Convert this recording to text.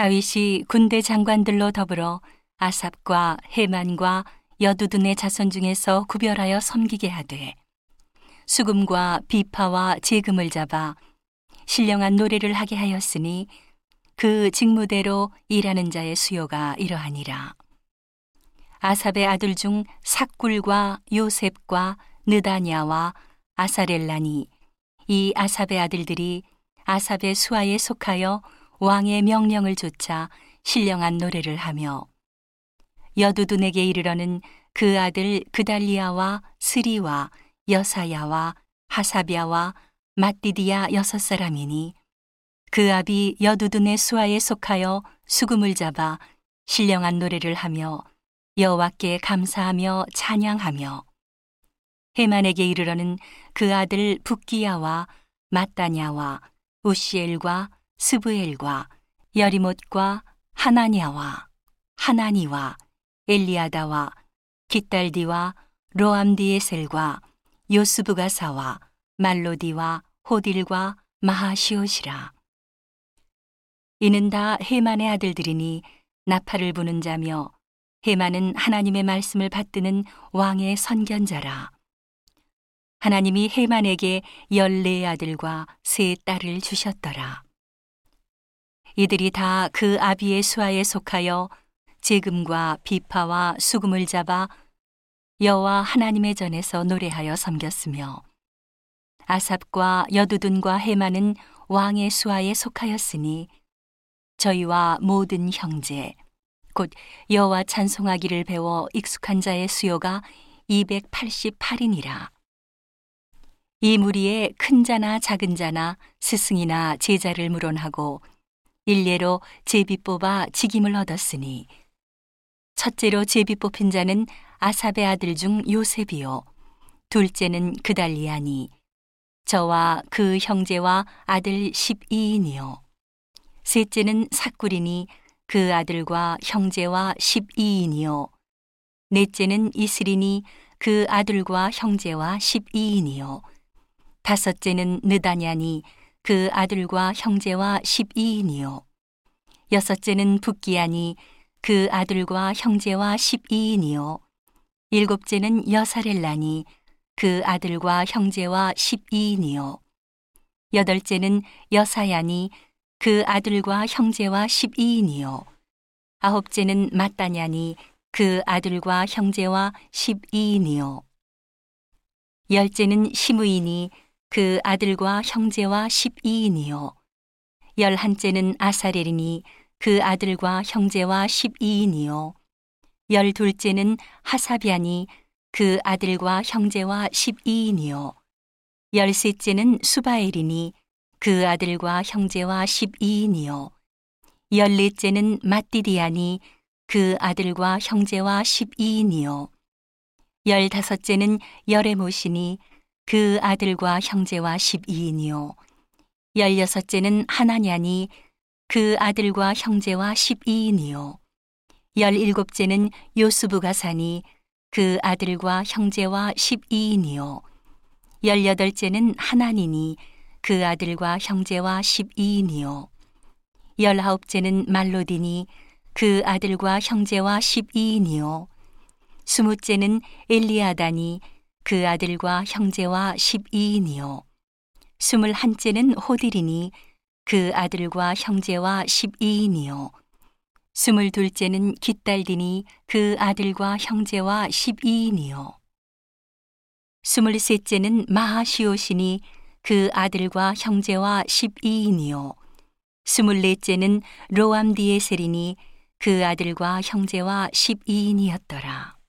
다윗이 군대 장관들로 더불어 아삽과 헤만과 여두둔의 자손 중에서 구별하여 섬기게 하되 수금과 비파와 재금을 잡아 신령한 노래를 하게 하였으니 그 직무대로 일하는 자의 수요가 이러하니라. 아삽의 아들 중 삭굴과 요셉과 느다냐와 아사렐라니 이 아삽의 아들들이 아삽의 수하에 속하여 왕의 명령을 조차 신령한 노래를 하며 여두둔에게 이르러는 그 아들 그달리아와 스리와 여사야와 하사비아와 마띠디아 여섯 사람이니 그 아비 여두둔의 수하에 속하여 수금을 잡아 신령한 노래를 하며 여호와께 감사하며 찬양하며 헤만에게 이르러는 그 아들 북기야와 마따냐와 우시엘과 스브엘과 여리못과 하나냐와 하나니와 엘리아다와 기딸디와 로암디에셀과 요스부가사와 말로디와 호딜과 마하시옷이라. 이는 다 헤만의 아들들이니 나팔을 부는 자며 헤만은 하나님의 말씀을 받드는 왕의 선견자라. 하나님이 헤만에게 열네 아들과 세 딸을 주셨더라. 이들이 다 그 아비의 수하에 속하여 재금과 비파와 수금을 잡아 여호와 하나님의 전에서 노래하여 섬겼으며 아삽과 여두둔과 헤만은 왕의 수하에 속하였으니 저희와 모든 형제 곧 여호와 찬송하기를 배워 익숙한 자의 수요가 288이니라. 이 무리에 큰 자나 작은 자나 스승이나 제자를 물론하고 일례로 제비 뽑아 직임을 얻었으니 첫째로 제비 뽑힌 자는 아삽의 아들 중 요셉이요. 둘째는 그달리아니 저와 그 형제와 아들 12인이요. 셋째는 사꾸리니 그 아들과 형제와 12인이요. 넷째는 이스리니 그 아들과 형제와 12인이요. 다섯째는 느다냐니 그 아들과 형제와 12인이요. 여섯째는 북기야니 그 아들과 형제와 12인이요. 일곱째는 여사렐라니 그 아들과 형제와 12인이요. 여덟째는 여사야니 그 아들과 형제와 12인이요. 아홉째는 마따냐니 그 아들과 형제와 12인이요. 열째는 시무이니 그 아들과 형제와 12인이요. 열한째는 아사렐이니 그 아들과 형제와 12인이요. 열둘째는 하사비아니 그 아들과 형제와 12인이요. 열셋째는 수바엘이니 그 아들과 형제와 12인이요. 열넷째는 마띠디아니 그 아들과 형제와 12인이요. 열다섯째는 열에모시니 그 아들과 형제와 12인이요. 열여섯째는 하나냐니 그 아들과 형제와 12인이요. 열일곱째는 요수부가 사니 그 아들과 형제와 12인이요. 열여덟째는 하나니니 그 아들과 형제와 12인이요. 열아홉째는 말로디니 그 아들과 형제와 12인이요. 스무째는 엘리아다니 그 아들과 형제와 12인이요. 스물한째는 호딜이니 그 아들과 형제와 12인이요. 스물둘째는 기딸디니 그 아들과 형제와 12인이요. 스물셋째는 마하시오시니 그 아들과 형제와 12인이요. 스물넷째는 로암디에셀이니 그 아들과 형제와 12인이었더라.